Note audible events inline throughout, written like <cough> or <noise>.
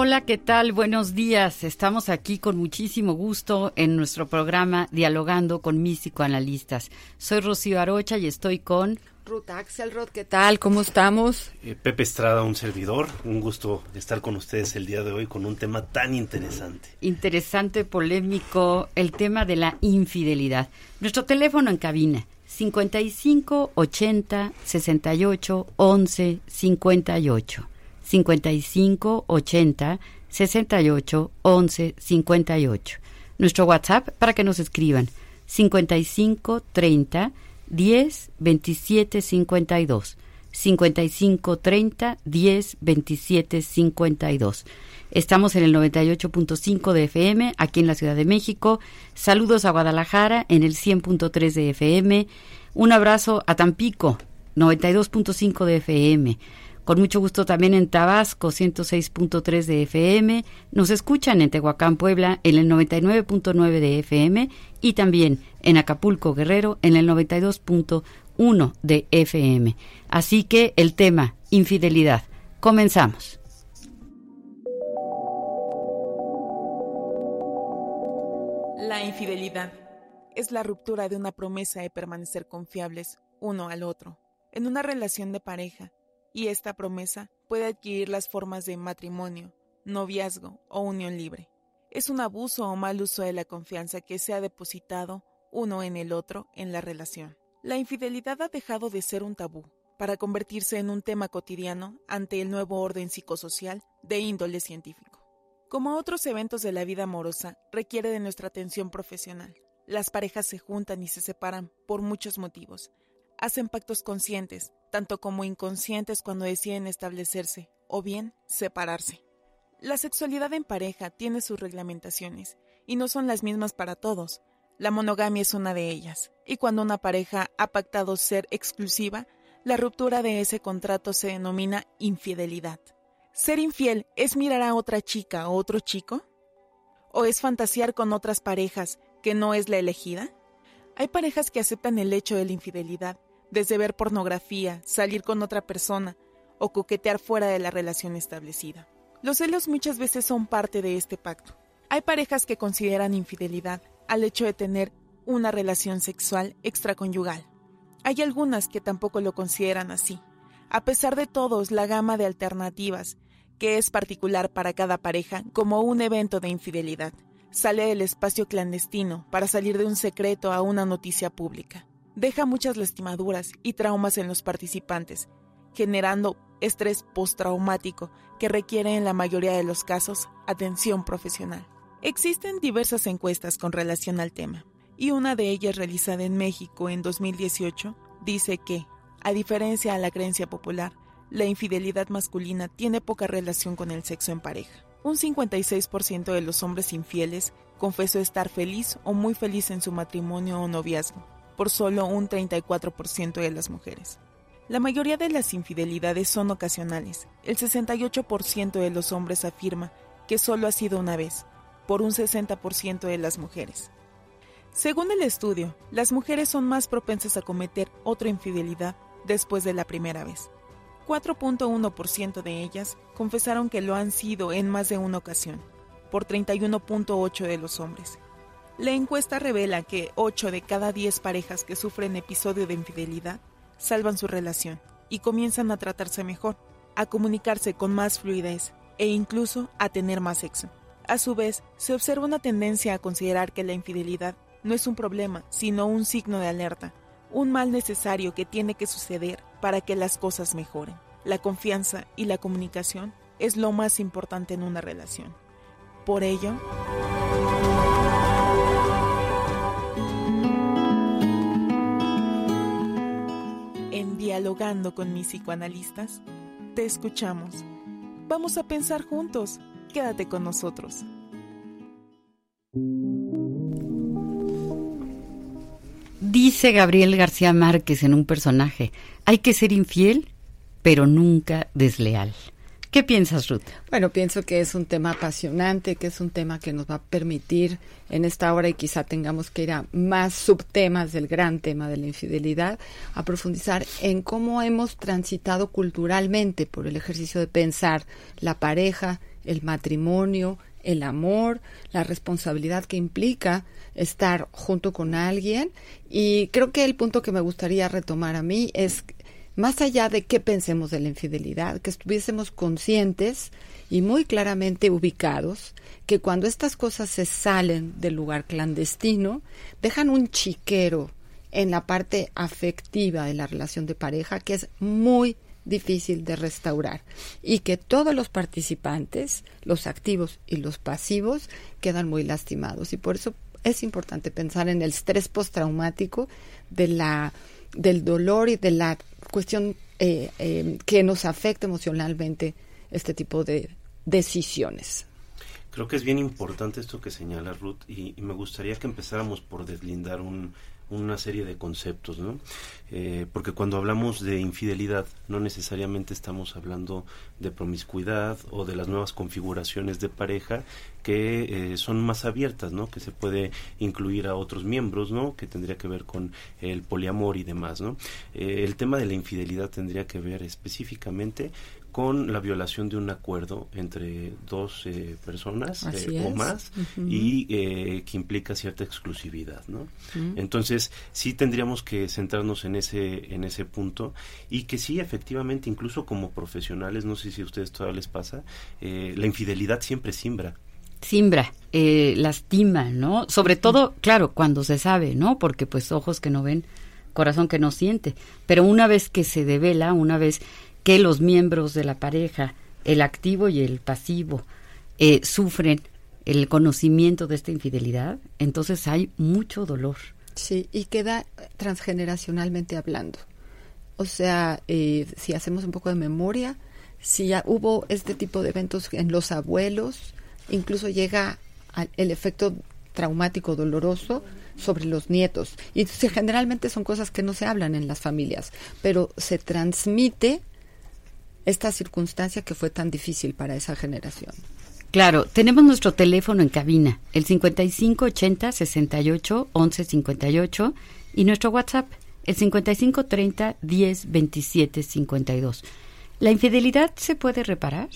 Hola, ¿qué tal? Buenos días. Estamos aquí con muchísimo gusto en nuestro programa Dialogando con mis psicoanalistas. Soy Rocío Arocha y estoy con Ruth Axelrod. ¿Qué tal? ¿Cómo estamos? Eh, Pepe Estrada, un servidor. Un gusto estar con ustedes el día de hoy con un tema tan interesante. interesante, polémico, el tema de la infidelidad. Nuestro teléfono en cabina 55 80 68 11 58. 55 80 68 11 58. Nuestro WhatsApp para que nos escriban 55 30 10 27 52. 55 30 10 27 52. Estamos en el 98.5 de FM aquí en la Ciudad de México. Saludos a Guadalajara en el 100.3 de FM. Un abrazo a Tampico 92.5 de FM. Con mucho gusto también en Tabasco, 106.3 de FM. Nos escuchan en Tehuacán, Puebla, en el 99.9 de FM y también en Acapulco, Guerrero, en el 92.1 de FM. Así que el tema, infidelidad. Comenzamos. La infidelidad es la ruptura de una promesa de permanecer confiables uno al otro en una relación de pareja y esta promesa puede adquirir las formas de matrimonio, noviazgo o unión libre. Es un abuso o mal uso de la confianza que se ha depositado uno en el otro en la relación. La infidelidad ha dejado de ser un tabú para convertirse en un tema cotidiano ante el nuevo orden psicosocial de índole científico. Como otros eventos de la vida amorosa, requiere de nuestra atención profesional. Las parejas se juntan y se separan por muchos motivos. Hacen pactos conscientes, tanto como inconscientes cuando deciden establecerse o bien separarse. La sexualidad en pareja tiene sus reglamentaciones y no son las mismas para todos. La monogamia es una de ellas, y cuando una pareja ha pactado ser exclusiva, la ruptura de ese contrato se denomina infidelidad. ¿Ser infiel es mirar a otra chica o otro chico? ¿O es fantasear con otras parejas que no es la elegida? Hay parejas que aceptan el hecho de la infidelidad, desde ver pornografía, salir con otra persona o coquetear fuera de la relación establecida. Los celos muchas veces son parte de este pacto. Hay parejas que consideran infidelidad al hecho de tener una relación sexual extraconyugal. Hay algunas que tampoco lo consideran así. A pesar de todos, la gama de alternativas, que es particular para cada pareja como un evento de infidelidad, sale del espacio clandestino para salir de un secreto a una noticia pública. Deja muchas lastimaduras y traumas en los participantes, generando estrés postraumático que requiere en la mayoría de los casos atención profesional. Existen diversas encuestas con relación al tema, y una de ellas realizada en México en 2018 dice que, a diferencia de la creencia popular, la infidelidad masculina tiene poca relación con el sexo en pareja. Un 56% de los hombres infieles confesó estar feliz o muy feliz en su matrimonio o noviazgo, por solo un 34% de las mujeres. La mayoría de las infidelidades son ocasionales. El 68% de los hombres afirma que solo ha sido una vez, por un 60% de las mujeres. Según el estudio, las mujeres son más propensas a cometer otra infidelidad después de la primera vez. 4.1% de ellas confesaron que lo han sido en más de una ocasión, por 31.8% de los hombres. La encuesta revela que 8 de cada 10 parejas que sufren episodio de infidelidad salvan su relación y comienzan a tratarse mejor, a comunicarse con más fluidez e incluso a tener más sexo. A su vez, se observa una tendencia a considerar que la infidelidad no es un problema, sino un signo de alerta, un mal necesario que tiene que suceder para que las cosas mejoren. La confianza y la comunicación es lo más importante en una relación. Por ello, Dialogando con mis psicoanalistas, te escuchamos. Vamos a pensar juntos. Quédate con nosotros. Dice Gabriel García Márquez en un personaje, hay que ser infiel, pero nunca desleal. ¿Qué piensas, Ruth? Bueno, pienso que es un tema apasionante, que es un tema que nos va a permitir en esta hora y quizá tengamos que ir a más subtemas del gran tema de la infidelidad, a profundizar en cómo hemos transitado culturalmente por el ejercicio de pensar la pareja, el matrimonio, el amor, la responsabilidad que implica estar junto con alguien. Y creo que el punto que me gustaría retomar a mí es, más allá de qué pensemos de la infidelidad, que estuviésemos conscientes y muy claramente ubicados que cuando estas cosas se salen del lugar clandestino, dejan un chiquero en la parte afectiva de la relación de pareja que es muy difícil de restaurar y que todos los participantes, los activos y los pasivos, quedan muy lastimados. Y por eso es importante pensar en el estrés postraumático de la, del dolor y de la cuestión eh, eh, que nos afecta emocionalmente este tipo de decisiones. Creo que es bien importante esto que señala Ruth y, y me gustaría que empezáramos por deslindar un, una serie de conceptos, ¿no? Eh, porque cuando hablamos de infidelidad no necesariamente estamos hablando de promiscuidad o de las nuevas configuraciones de pareja que eh, son más abiertas, ¿no? Que se puede incluir a otros miembros, ¿no? Que tendría que ver con el poliamor y demás, ¿no? Eh, el tema de la infidelidad tendría que ver específicamente con la violación de un acuerdo entre dos eh, personas eh, o más y eh, que implica cierta exclusividad, ¿no? Entonces sí tendríamos que centrarnos en ese en ese punto y que sí efectivamente incluso como profesionales no sé si a ustedes todavía les pasa la infidelidad siempre simbra simbra, lastima, ¿no? Sobre todo, claro, cuando se sabe, ¿no? Porque pues ojos que no ven, corazón que no siente. Pero una vez que se devela, una vez que los miembros de la pareja, el activo y el pasivo, eh, sufren el conocimiento de esta infidelidad, entonces hay mucho dolor. Sí, y queda transgeneracionalmente hablando. O sea, eh, si hacemos un poco de memoria, si ya hubo este tipo de eventos en los abuelos, incluso llega el efecto traumático doloroso sobre los nietos. Y generalmente son cosas que no se hablan en las familias, pero se transmite esta circunstancia que fue tan difícil para esa generación. Claro, tenemos nuestro teléfono en cabina, el 5580 68 11 58 y nuestro WhatsApp, el 5530 10 27 52. ¿La infidelidad se puede reparar?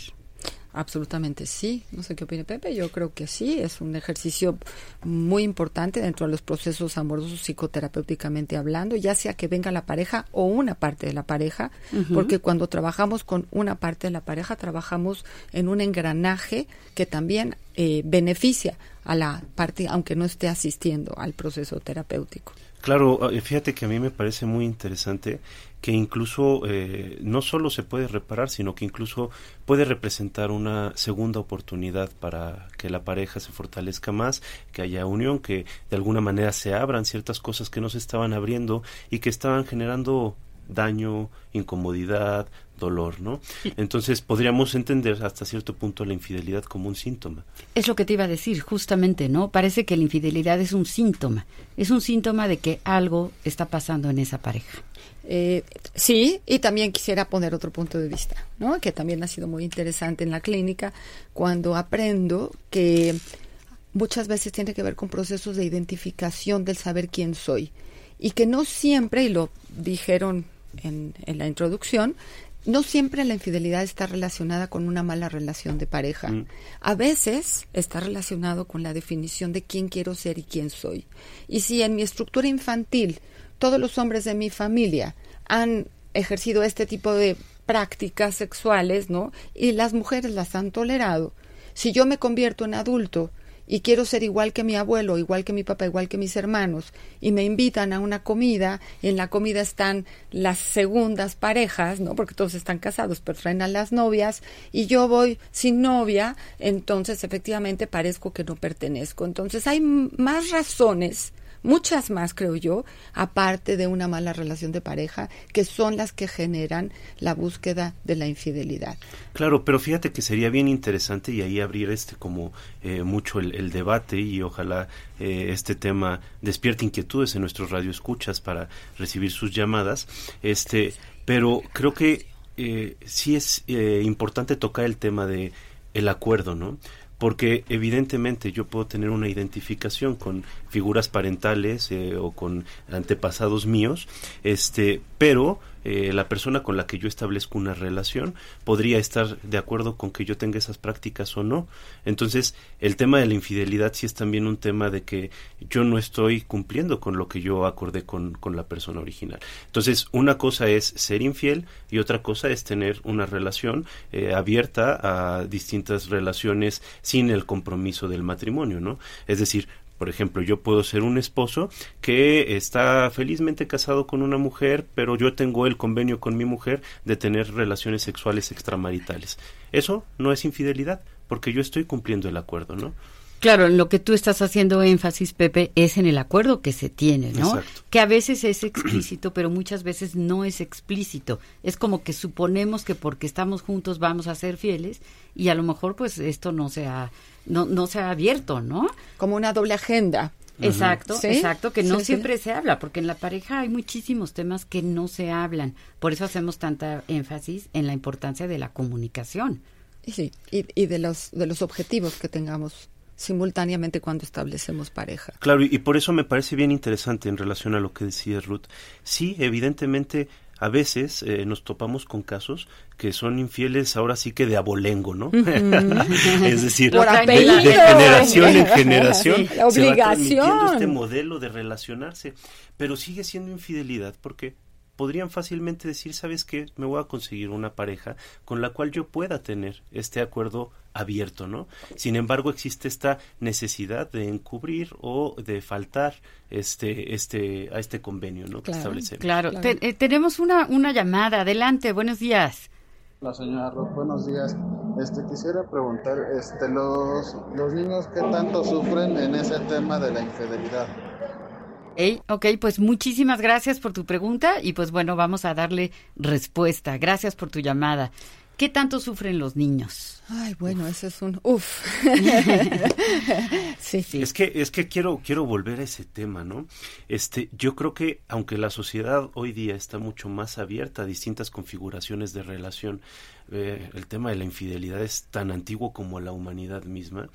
Absolutamente sí. No sé qué opina Pepe. Yo creo que sí. Es un ejercicio muy importante dentro de los procesos amorosos psicoterapéuticamente hablando, ya sea que venga la pareja o una parte de la pareja, porque cuando trabajamos con una parte de la pareja, trabajamos en un engranaje que también eh, beneficia a la parte, aunque no esté asistiendo al proceso terapéutico. Claro, ah, fíjate que a mí me parece muy interesante que incluso eh, no solo se puede reparar, sino que incluso puede representar una segunda oportunidad para que la pareja se fortalezca más, que haya unión, que de alguna manera se abran ciertas cosas que no se estaban abriendo y que estaban generando daño, incomodidad, dolor, ¿no? Entonces podríamos entender hasta cierto punto la infidelidad como un síntoma. Es lo que te iba a decir, justamente, ¿no? Parece que la infidelidad es un síntoma, es un síntoma de que algo está pasando en esa pareja. Eh, sí, y también quisiera poner otro punto de vista, ¿no? Que también ha sido muy interesante en la clínica cuando aprendo que muchas veces tiene que ver con procesos de identificación del saber quién soy y que no siempre, y lo dijeron en, en la introducción, no siempre la infidelidad está relacionada con una mala relación de pareja. Mm. A veces está relacionado con la definición de quién quiero ser y quién soy. Y si en mi estructura infantil todos los hombres de mi familia han ejercido este tipo de prácticas sexuales, ¿no? Y las mujeres las han tolerado. Si yo me convierto en adulto y quiero ser igual que mi abuelo, igual que mi papá, igual que mis hermanos, y me invitan a una comida, y en la comida están las segundas parejas, ¿no? Porque todos están casados, pero traen a las novias, y yo voy sin novia, entonces efectivamente parezco que no pertenezco. Entonces hay más razones muchas más, creo yo, aparte de una mala relación de pareja, que son las que generan la búsqueda de la infidelidad. Claro, pero fíjate que sería bien interesante y ahí abrir este como eh, mucho el, debate y ojalá eh, este tema despierte inquietudes en nuestros radioescuchas para recibir sus llamadas. Este, pero creo que eh, sí es importante tocar el tema de el acuerdo, ¿no? Porque evidentemente yo puedo tener una identificación con figuras parentales eh, o con antepasados míos, este, pero eh, la persona con la que yo establezco una relación podría estar de acuerdo con que yo tenga esas prácticas o no. Entonces, el tema de la infidelidad sí es también un tema de que yo no estoy cumpliendo con lo que yo acordé con, con la persona original. Entonces, una cosa es ser infiel y otra cosa es tener una relación eh, abierta a distintas relaciones sin el compromiso del matrimonio, ¿no? Es decir, por ejemplo, yo puedo ser un esposo que está felizmente casado con una mujer, pero yo tengo el convenio con mi mujer de tener relaciones sexuales extramaritales. Eso no es infidelidad, porque yo estoy cumpliendo el acuerdo, ¿no? Claro, lo que tú estás haciendo énfasis, Pepe, es en el acuerdo que se tiene, ¿no? Exacto. Que a veces es explícito, pero muchas veces no es explícito. Es como que suponemos que porque estamos juntos vamos a ser fieles y a lo mejor pues esto no se ha no, no se ha abierto, ¿no? Como una doble agenda. Exacto, exacto, que no siempre se habla, porque en la pareja hay muchísimos temas que no se hablan. Por eso hacemos tanta énfasis en la importancia de la comunicación. Sí, y, y de los de los objetivos que tengamos simultáneamente cuando establecemos pareja. Claro, y, por eso me parece bien interesante en relación a lo que decía Ruth. Sí, evidentemente a veces eh, nos topamos con casos que son infieles ahora sí que de abolengo, ¿no? <laughs> es decir, de, generación en <laughs> generación la obligación. este modelo de relacionarse, pero sigue siendo infidelidad porque podrían fácilmente decir, ¿sabes qué? Me voy a conseguir una pareja con la cual yo pueda tener este acuerdo abierto, ¿no? Sin embargo, existe esta necesidad de encubrir o de faltar este este a este convenio, ¿no? que establecemos. Claro, eh, tenemos una una llamada. Adelante, buenos días. La señora Rock, buenos días. Este quisiera preguntar, este los los niños qué tanto sufren en ese tema de la infidelidad. Hey, ok, pues muchísimas gracias por tu pregunta y pues bueno, vamos a darle respuesta. Gracias por tu llamada. ¿Qué tanto sufren los niños? Ay, bueno, ese es un uf. <laughs> sí, sí. Es que es que quiero quiero volver a ese tema, ¿no? Este, yo creo que aunque la sociedad hoy día está mucho más abierta a distintas configuraciones de relación, eh, el tema de la infidelidad es tan antiguo como la humanidad misma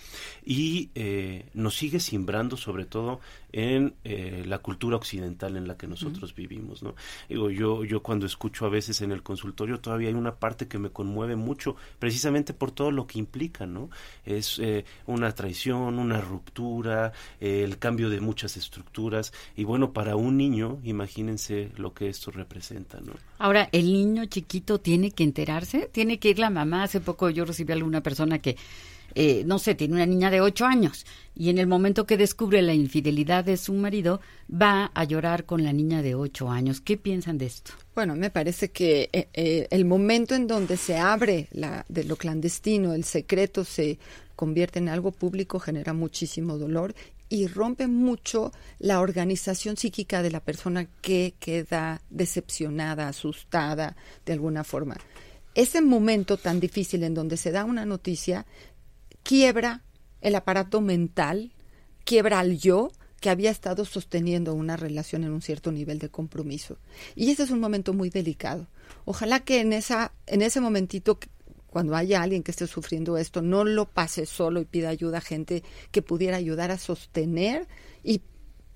y eh, nos sigue simbrando sobre todo en eh, la cultura occidental en la que nosotros vivimos, ¿no? Digo, yo, yo cuando escucho a veces en el consultorio todavía hay una parte que me conmueve mucho, precisamente por todo lo que implica, ¿no? Es una traición, una ruptura, el cambio de muchas estructuras y bueno, para un niño, imagínense lo que esto representa, ¿no? Ahora, ¿el niño chiquito tiene que enterarse? ¿Tiene que ir la mamá? Hace poco yo recibí a alguna persona que, eh, no sé, tiene una niña de ocho años y en el momento que descubre la infidelidad de su marido, va a llorar con la niña de ocho años. ¿Qué piensan de esto? Bueno, me parece que eh, eh, el momento en donde se abre la, de lo clandestino, el secreto se convierte en algo público, genera muchísimo dolor y rompe mucho la organización psíquica de la persona que queda decepcionada, asustada de alguna forma. Ese momento tan difícil en donde se da una noticia quiebra el aparato mental, quiebra al yo que había estado sosteniendo una relación en un cierto nivel de compromiso. Y ese es un momento muy delicado. Ojalá que en esa en ese momentito cuando haya alguien que esté sufriendo esto, no lo pase solo y pida ayuda a gente que pudiera ayudar a sostener y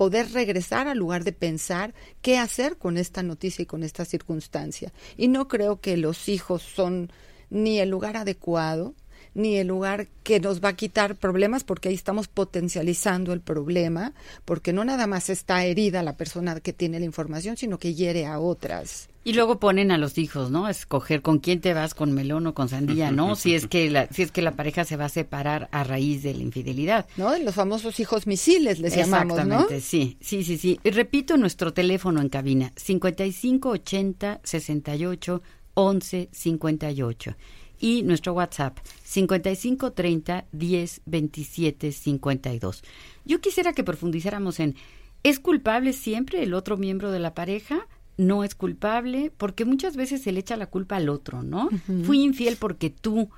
poder regresar al lugar de pensar qué hacer con esta noticia y con esta circunstancia. Y no creo que los hijos son ni el lugar adecuado, ni el lugar que nos va a quitar problemas, porque ahí estamos potencializando el problema, porque no nada más está herida la persona que tiene la información, sino que hiere a otras. Y luego ponen a los hijos, ¿no? A escoger con quién te vas, con melón o con sandía, ¿no? si es que la, si es que la pareja se va a separar a raíz de la infidelidad. ¿No? Los famosos hijos misiles les llamamos, ¿no? Exactamente, sí, sí, sí, sí. Y repito nuestro teléfono en cabina, 5580 68 11 58 y nuestro WhatsApp 5530 10 27 52. Yo quisiera que profundizáramos en ¿es culpable siempre el otro miembro de la pareja? No es culpable, porque muchas veces se le echa la culpa al otro, ¿no? Fui infiel porque tú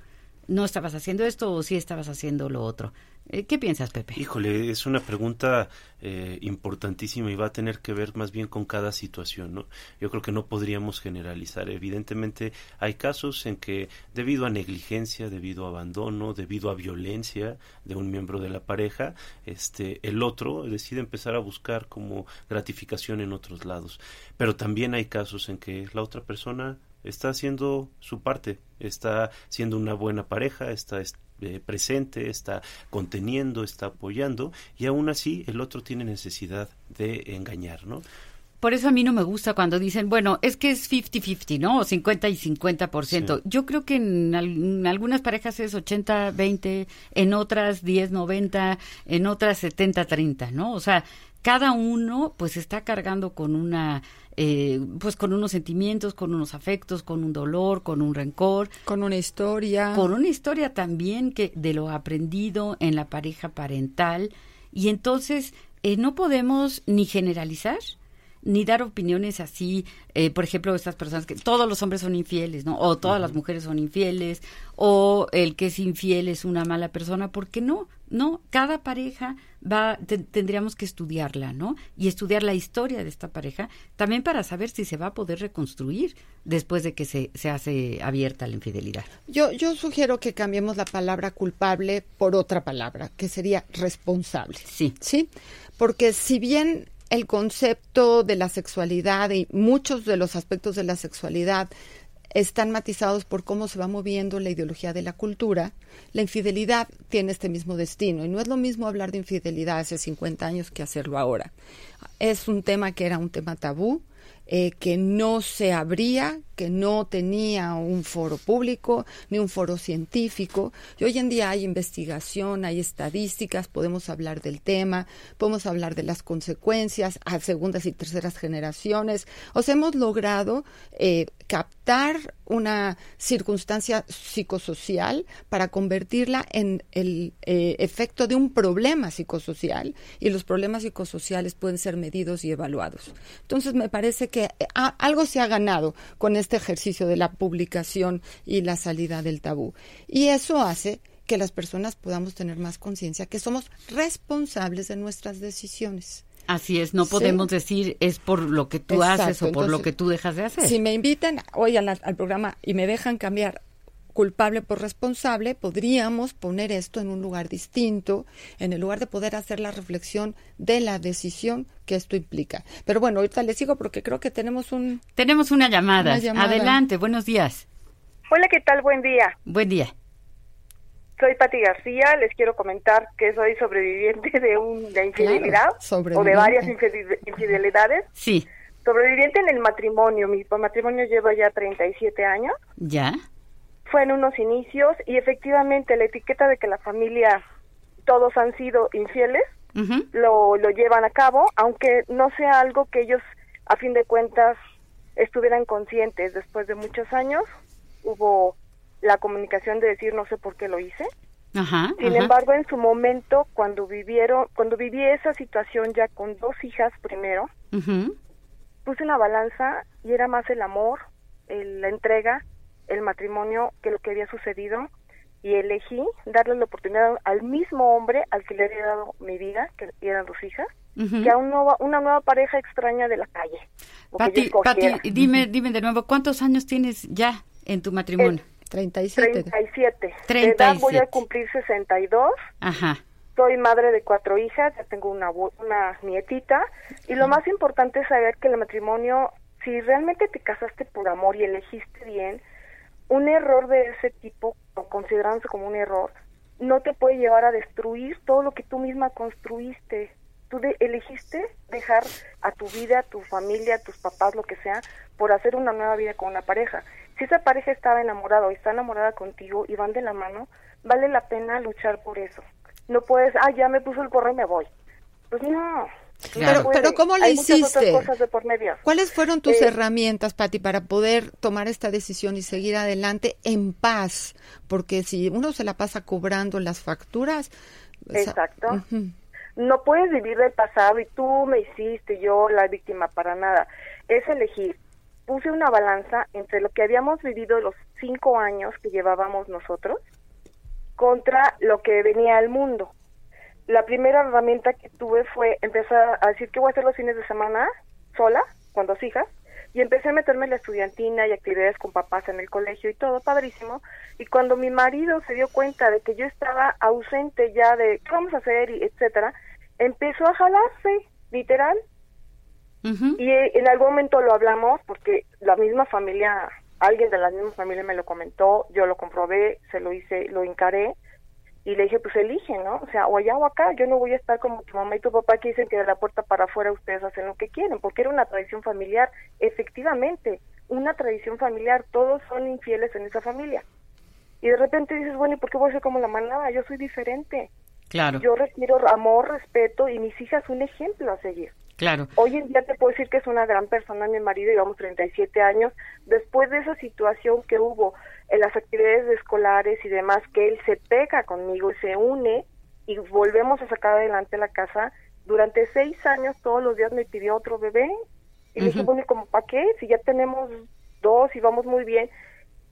no estabas haciendo esto o sí estabas haciendo lo otro. Eh, ¿Qué piensas, Pepe? Híjole, es una pregunta eh, importantísima y va a tener que ver más bien con cada situación, ¿no? Yo creo que no podríamos generalizar. Evidentemente, hay casos en que, debido a negligencia, debido a abandono, debido a violencia de un miembro de la pareja, este, el otro decide empezar a buscar como gratificación en otros lados. Pero también hay casos en que la otra persona está haciendo su parte, está siendo una buena pareja, está eh, presente, está conteniendo, está apoyando y aún así el otro tiene necesidad de engañar, ¿no? Por eso a mí no me gusta cuando dicen, bueno, es que es 50-50, ¿no? O 50 y 50%. ciento. Yo creo que en, en, algunas parejas es 80-20, en otras 10-90, en otras 70-30, ¿no? O sea, cada uno pues está cargando con una eh, pues con unos sentimientos, con unos afectos, con un dolor, con un rencor, con una historia, con una historia también que de lo aprendido en la pareja parental. Y entonces eh, no podemos ni generalizar ni dar opiniones así, eh, por ejemplo, estas personas que todos los hombres son infieles, ¿no? O todas las mujeres son infieles, o el que es infiel es una mala persona, porque no, no, cada pareja va, tendríamos que estudiarla, ¿no? Y estudiar la historia de esta pareja, también para saber si se va a poder reconstruir después de que se, se hace abierta la infidelidad. Yo, yo sugiero que cambiemos la palabra culpable por otra palabra, que sería responsable. Sí. Sí, porque si bien el concepto de la sexualidad y muchos de los aspectos de la sexualidad están matizados por cómo se va moviendo la ideología de la cultura, la infidelidad tiene este mismo destino. Y no es lo mismo hablar de infidelidad hace 50 años que hacerlo ahora. Es un tema que era un tema tabú, eh, que no se abría, que no tenía un foro público ni un foro científico. Y hoy en día hay investigación, hay estadísticas, podemos hablar del tema, podemos hablar de las consecuencias a segundas y terceras generaciones. O sea, hemos logrado eh, captar una circunstancia psicosocial para convertirla en el eh, efecto de un problema psicosocial y los problemas psicosociales pueden ser medidos y evaluados. Entonces me parece que eh, algo se ha ganado con este ejercicio de la publicación y la salida del tabú y eso hace que las personas podamos tener más conciencia que somos responsables de nuestras decisiones. Así es, no podemos decir es por lo que tú haces o por lo que tú dejas de hacer. Si me invitan hoy al, programa y me dejan cambiar culpable por responsable, podríamos poner esto en un lugar distinto, en el lugar de poder hacer la reflexión de la decisión que esto implica. Pero bueno, ahorita les sigo porque creo que tenemos un... Tenemos una llamada. Una llamada. Adelante, buenos días. Hola, ¿qué tal? Buen día. Buen día. Soy Pati García, les quiero comentar que soy sobreviviente de una infidelidad o de varias infidelidades. Sí. Sobreviviente en el matrimonio, mi matrimonio lleva ya 37 años. ¿Ya? Fue en unos inicios y efectivamente la etiqueta de que la familia todos han sido infieles lo, lo llevan a cabo, aunque no sea algo que ellos a fin de cuentas estuvieran conscientes después de muchos años. Hubo la comunicación de decir no sé por qué lo hice. Sin embargo, en su momento, cuando vivieron, cuando viví esa situación ya con dos hijas primero, puse una balanza y era más el amor, la entrega, el matrimonio que lo que había sucedido y elegí darle la oportunidad al mismo hombre al que le había dado mi vida, que eran dos hijas, que a una nueva pareja extraña de la calle. Pati, dime, dime de nuevo, ¿cuántos años tienes ya en tu matrimonio? 37. 37. 37. De edad voy a cumplir 62. Ajá. Soy madre de cuatro hijas, ya tengo una, una nietita. Y lo más importante es saber que el matrimonio, si realmente te casaste por amor y elegiste bien, un error de ese tipo, considerándose como un error, no te puede llevar a destruir todo lo que tú misma construiste. Tú elegiste dejar a tu vida, a tu familia, a tus papás, lo que sea, por hacer una nueva vida con una pareja. Si esa pareja estaba enamorada o está enamorada contigo y van de la mano, vale la pena luchar por eso. No puedes, ah, ya me puso el correo y me voy. Pues no, pero, pero ¿cómo le hiciste? ¿Cuáles fueron tus eh, herramientas, Patti, para poder tomar esta decisión y seguir adelante en paz? Porque si uno se la pasa cobrando las facturas... Exacto. No puedes vivir del pasado y tú me hiciste, yo la víctima, para nada. Es elegir. Puse una balanza entre lo que habíamos vivido los cinco años que llevábamos nosotros contra lo que venía al mundo la primera herramienta que tuve fue empezar a decir que voy a hacer los fines de semana sola, con dos hijas, y empecé a meterme en la estudiantina y actividades con papás en el colegio y todo, padrísimo. Y cuando mi marido se dio cuenta de que yo estaba ausente ya de qué vamos a hacer, y etcétera, empezó a jalarse, literal. Y en algún momento lo hablamos porque la misma familia, alguien de la misma familia me lo comentó, yo lo comprobé, se lo hice, lo encaré y le dije, pues elige, ¿no? O sea, o allá o acá, yo no voy a estar como tu mamá y tu papá que dicen que de la puerta para afuera ustedes hacen lo que quieren, porque era una tradición familiar, efectivamente, una tradición familiar, todos son infieles en esa familia. Y de repente dices, bueno, ¿y por qué voy a ser como la manada? Yo soy diferente. Claro. Yo requiero amor, respeto y mis hijas un ejemplo a seguir. Claro. Hoy en día te puedo decir que es una gran persona mi marido, llevamos 37 años, después de esa situación que hubo en las actividades escolares y demás, que él se pega conmigo y se une y volvemos a sacar adelante la casa. Durante seis años todos los días me pidió otro bebé y le dije, bueno, ¿cómo para qué? Si ya tenemos dos y vamos muy bien.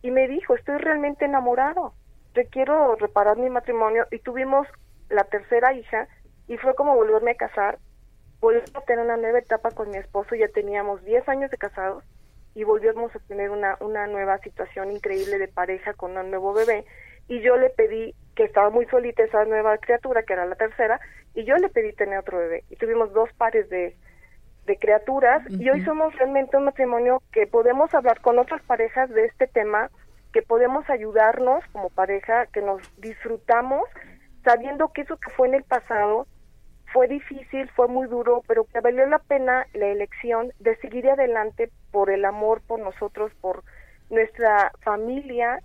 Y me dijo, estoy realmente enamorado, requiero reparar mi matrimonio y tuvimos la tercera hija y fue como volverme a casar, volver a tener una nueva etapa con mi esposo, ya teníamos diez años de casados y volvimos a tener una, una nueva situación increíble de pareja con un nuevo bebé. Y yo le pedí que estaba muy solita esa nueva criatura que era la tercera y yo le pedí tener otro bebé. Y tuvimos dos pares de, de criaturas y hoy somos realmente un matrimonio que podemos hablar con otras parejas de este tema que podemos ayudarnos como pareja que nos disfrutamos sabiendo que eso que fue en el pasado fue difícil, fue muy duro, pero que valió la pena la elección de seguir adelante por el amor por nosotros, por nuestra familia,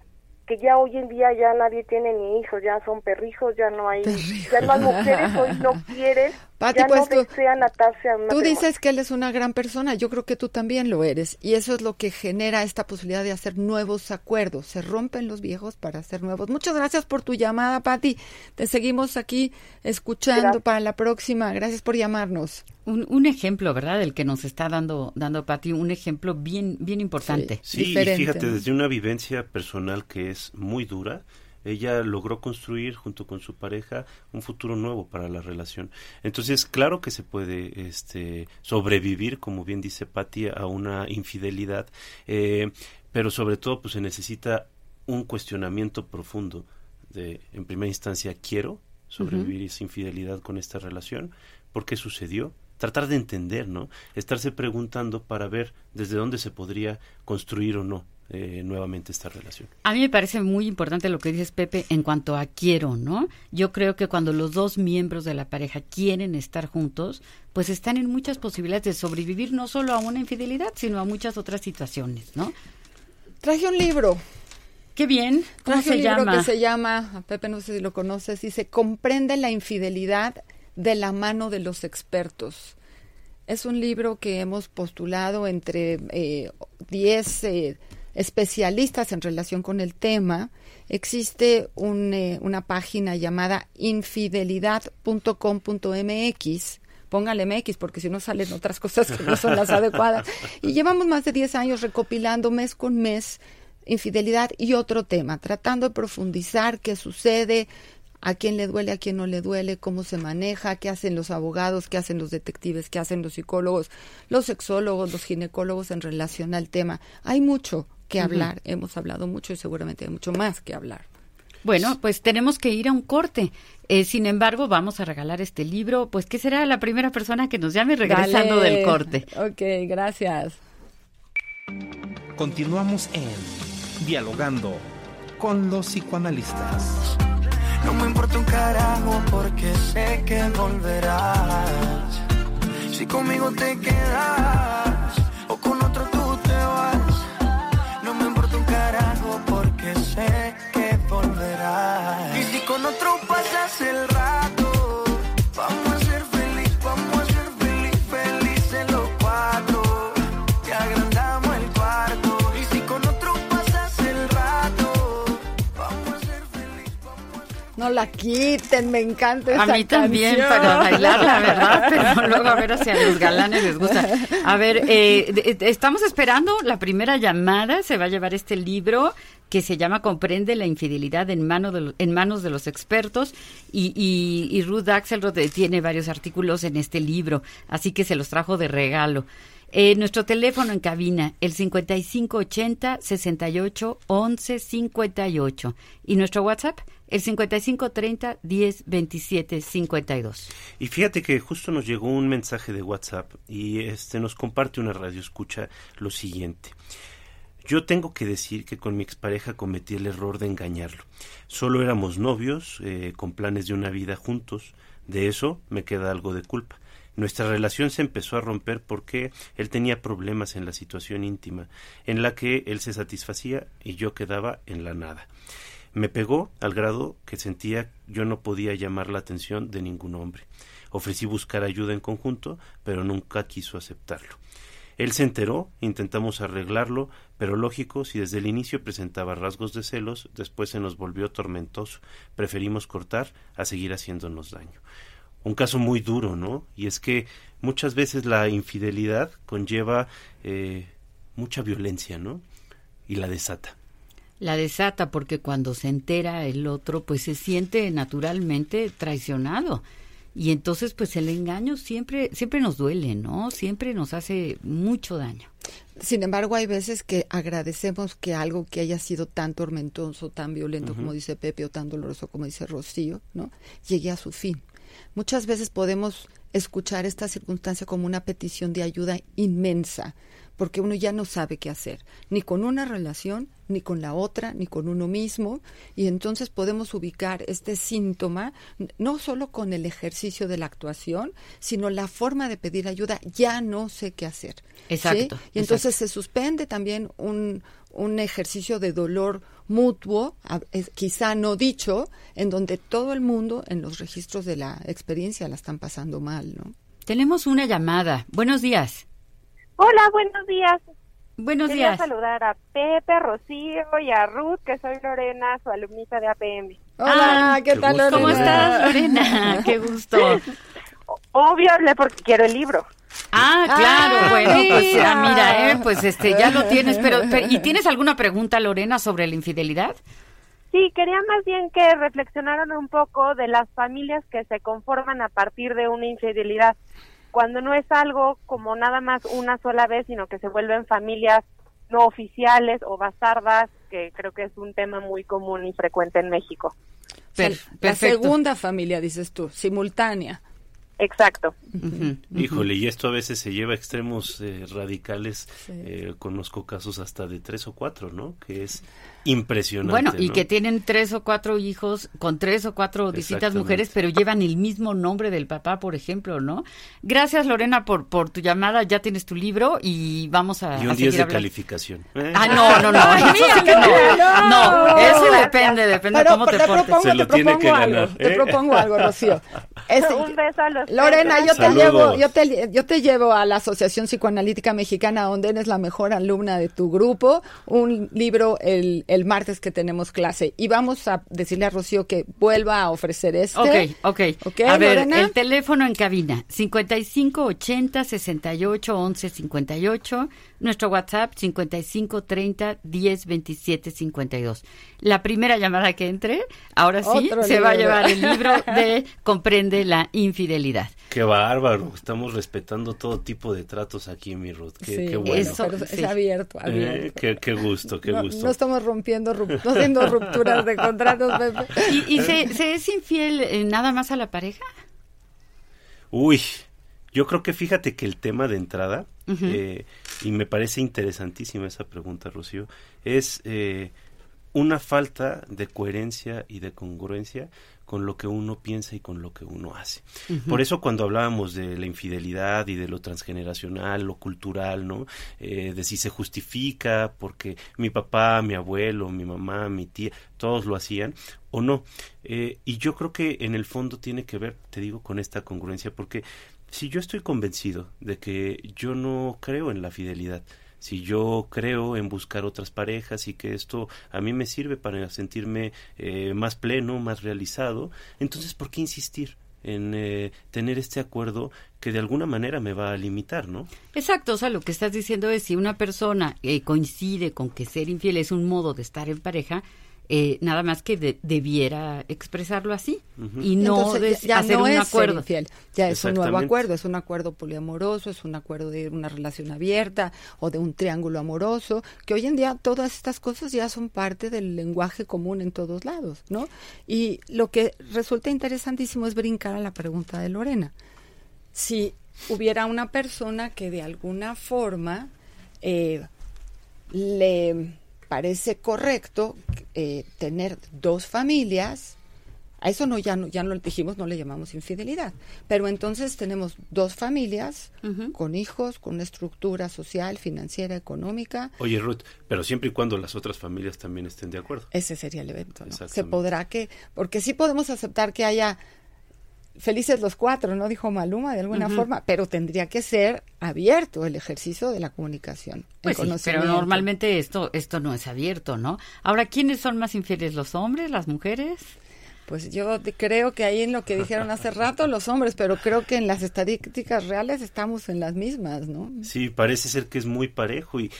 que ya hoy en día ya nadie tiene ni hijos, ya son perrijos, ya no hay, ya no hay mujeres, hoy no <laughs> quieren, ya pues no desean atarse a Tú dices que él es una gran persona, yo creo que tú también lo eres, y eso es lo que genera esta posibilidad de hacer nuevos acuerdos, se rompen los viejos para hacer nuevos. Muchas gracias por tu llamada, Patti, te seguimos aquí escuchando para la próxima, gracias por llamarnos. Un, un, ejemplo, ¿verdad? Del que nos está dando, dando Patti, un ejemplo bien, bien importante. Sí, fíjate, desde una vivencia personal que es muy dura, ella logró construir junto con su pareja un futuro nuevo para la relación. Entonces, claro que se puede este, sobrevivir, como bien dice Patti, a una infidelidad, eh, pero sobre todo pues se necesita un cuestionamiento profundo de, en primera instancia, quiero sobrevivir esa infidelidad con esta relación, ¿por qué sucedió? tratar de entender, ¿no? Estarse preguntando para ver desde dónde se podría construir o no eh, nuevamente esta relación. A mí me parece muy importante lo que dices, Pepe, en cuanto a quiero, ¿no? Yo creo que cuando los dos miembros de la pareja quieren estar juntos, pues están en muchas posibilidades de sobrevivir no solo a una infidelidad, sino a muchas otras situaciones, ¿no? Traje un libro. Qué bien. ¿Cómo Traje se un llama? libro que se llama, Pepe no sé si lo conoces, dice Comprende la infidelidad de la mano de los expertos. Es un libro que hemos postulado entre 10 eh, eh, especialistas en relación con el tema. Existe un, eh, una página llamada infidelidad.com.mx. Póngale MX porque si no salen otras cosas que no son las adecuadas. Y llevamos más de 10 años recopilando mes con mes infidelidad y otro tema, tratando de profundizar qué sucede, a quién le duele, a quién no le duele, cómo se maneja, qué hacen los abogados, qué hacen los detectives, qué hacen los psicólogos, los sexólogos, los ginecólogos en relación al tema. Hay mucho que hablar, hemos hablado mucho y seguramente hay mucho más que hablar. Bueno, pues tenemos que ir a un corte. Eh, sin embargo, vamos a regalar este libro. Pues, ¿qué será la primera persona que nos llame regresando del corte? Ok, gracias. Continuamos en Dialogando con los psicoanalistas. No me importa un carajo porque sé que volverás. Si conmigo te quedas el rato, No la quiten, me encanta esa A mí también, canción. para bailarla, ¿verdad? <laughs> Pero luego a ver si a los galanes les gusta. A ver, eh, de- estamos esperando la primera llamada. Se va a llevar este libro que se llama Comprende la infidelidad en, mano de lo- en manos de los expertos y, y, y Ruth Axelrod eh, tiene varios artículos en este libro, así que se los trajo de regalo. Eh, nuestro teléfono en cabina, el 5580 68 11 58. Y nuestro WhatsApp, el 5530 10 27 52. Y fíjate que justo nos llegó un mensaje de WhatsApp y este nos comparte una radio escucha lo siguiente. Yo tengo que decir que con mi expareja cometí el error de engañarlo. Solo éramos novios, eh, con planes de una vida juntos. De eso me queda algo de culpa. Nuestra relación se empezó a romper porque él tenía problemas en la situación íntima, en la que él se satisfacía y yo quedaba en la nada. Me pegó al grado que sentía yo no podía llamar la atención de ningún hombre. Ofrecí buscar ayuda en conjunto, pero nunca quiso aceptarlo. Él se enteró, intentamos arreglarlo, pero lógico, si desde el inicio presentaba rasgos de celos, después se nos volvió tormentoso. Preferimos cortar a seguir haciéndonos daño. Un caso muy duro, ¿no? Y es que muchas veces la infidelidad conlleva eh, mucha violencia, ¿no? Y la desata. La desata porque cuando se entera el otro, pues se siente naturalmente traicionado. Y entonces, pues el engaño siempre, siempre nos duele, ¿no? Siempre nos hace mucho daño. Sin embargo, hay veces que agradecemos que algo que haya sido tan tormentoso, tan violento como dice Pepe o tan doloroso como dice Rocío, ¿no? Llegue a su fin. Muchas veces podemos escuchar esta circunstancia como una petición de ayuda inmensa, porque uno ya no sabe qué hacer, ni con una relación, ni con la otra, ni con uno mismo, y entonces podemos ubicar este síntoma no solo con el ejercicio de la actuación, sino la forma de pedir ayuda, ya no sé qué hacer. ¿sí? Exacto, Y entonces se suspende también un, un ejercicio de dolor mutuo, quizá no dicho, en donde todo el mundo en los registros de la experiencia la están pasando mal, ¿no? Tenemos una llamada. Buenos días. Hola, buenos días. Buenos Quería días. saludar a Pepe, Rocío y a Ruth, que soy Lorena, su alumnita de APM. Hola, ¿qué tal, Lorena? ¿Cómo estás, Lorena? <laughs> Qué gusto. Obvio hablé porque quiero el libro. Ah, claro, Ah, bueno, pues mira. ah, mira, eh, pues este ya lo tienes, pero, pero ¿y tienes alguna pregunta, Lorena, sobre la infidelidad? Sí, quería más bien que reflexionaran un poco de las familias que se conforman a partir de una infidelidad, cuando no es algo como nada más una sola vez, sino que se vuelven familias no oficiales o bastardas, que creo que es un tema muy común y frecuente en México. Per- la perfecto. segunda familia, dices tú, simultánea. Exacto. Híjole, y esto a veces se lleva a extremos eh, radicales. Eh, conozco casos hasta de tres o cuatro, ¿no? Que es impresionante. Bueno, y ¿no? que tienen tres o cuatro hijos con tres o cuatro distintas mujeres, pero llevan el mismo nombre del papá, por ejemplo, ¿no? Gracias, Lorena, por, por tu llamada. Ya tienes tu libro y vamos a, Y un 10 seguir de hablando. calificación. ¿eh? Ah, no, no, no, eso sí que no. No, eso depende, depende de Pero cómo te te portes. Se lo te tiene que algo, ganar, te ¿eh? propongo algo, Rocío. Este, <laughs> un beso a los Lorena, yo te llevo, yo te, yo te llevo a la Asociación Psicoanalítica Mexicana, donde eres la mejor alumna de tu grupo, un libro el, el martes que tenemos clase. Y vamos a decirle a Rocío que vuelva a ofrecer este. Ok, ok. Ok, a ver, Lorena. el teléfono en cabina, 55 80 68 11 58. Nuestro WhatsApp, 55 30 10 27 52. La primera llamada que entre, ahora sí, Otro se va a llevar el libro <laughs> de Comprende la infidelidad. Qué bárbaro. Estamos respetando todo tipo de tratos aquí, mi Ruth. Qué, Sí, qué bueno. eso- es abierto, Eh, qué, qué gusto, qué no, gusto. no estamos rompiendo, no haciendo rupturas de contratos, Pepe. ¿Y, y se, se es infiel eh, nada más a la pareja? Uy, Yo creo que fíjate que el tema de entrada, eh, y me parece interesantísima esa pregunta, Rocío, es eh, una falta de coherencia y de congruencia con lo que uno piensa y con lo que uno hace. Por eso cuando hablábamos de la infidelidad y de lo transgeneracional, lo cultural, ¿no? Eh, de si se justifica porque mi papá, mi abuelo, mi mamá, mi tía, todos lo hacían o no. Eh, y yo creo que en el fondo tiene que ver, te digo, con esta congruencia, porque si yo estoy convencido de que yo no creo en la fidelidad, si yo creo en buscar otras parejas y que esto a mí me sirve para sentirme eh, más pleno, más realizado, entonces ¿por qué insistir? en eh, tener este acuerdo que de alguna manera me va a limitar, ¿no? Exacto, o sea, lo que estás diciendo es si una persona eh, coincide con que ser infiel es un modo de estar en pareja, eh, nada más que debiera expresarlo así y no ya hacer un acuerdo. Infiel. Ya es un nuevo acuerdo, es un acuerdo poliamoroso, es un acuerdo de una relación abierta o de un triángulo amoroso, que hoy en día todas estas cosas ya son parte del lenguaje común en todos lados, ¿no? Y lo que resulta interesantísimo es brincar a la pregunta de Lorena. Si hubiera una persona que de alguna forma eh, le parece correcto eh, tener dos familias. A eso no ya no ya no lo dijimos, no le llamamos infidelidad. Pero entonces tenemos dos familias con hijos, con una estructura social, financiera, económica. Oye Ruth, pero siempre y cuando las otras familias también estén de acuerdo. Ese sería el evento, ¿no? Se podrá que porque sí podemos aceptar que haya felices los cuatro, ¿no? Dijo Maluma de alguna forma, pero tendría que ser abierto el ejercicio de la comunicación. Pues sí, pero normalmente esto, esto no es abierto, ¿no? Ahora, ¿quiénes son más infieles, los hombres, las mujeres? Pues yo creo que ahí en lo que dijeron hace rato los hombres, pero creo que en las estadísticas reales estamos en las mismas, ¿no? Sí, parece ser que es muy parejo y,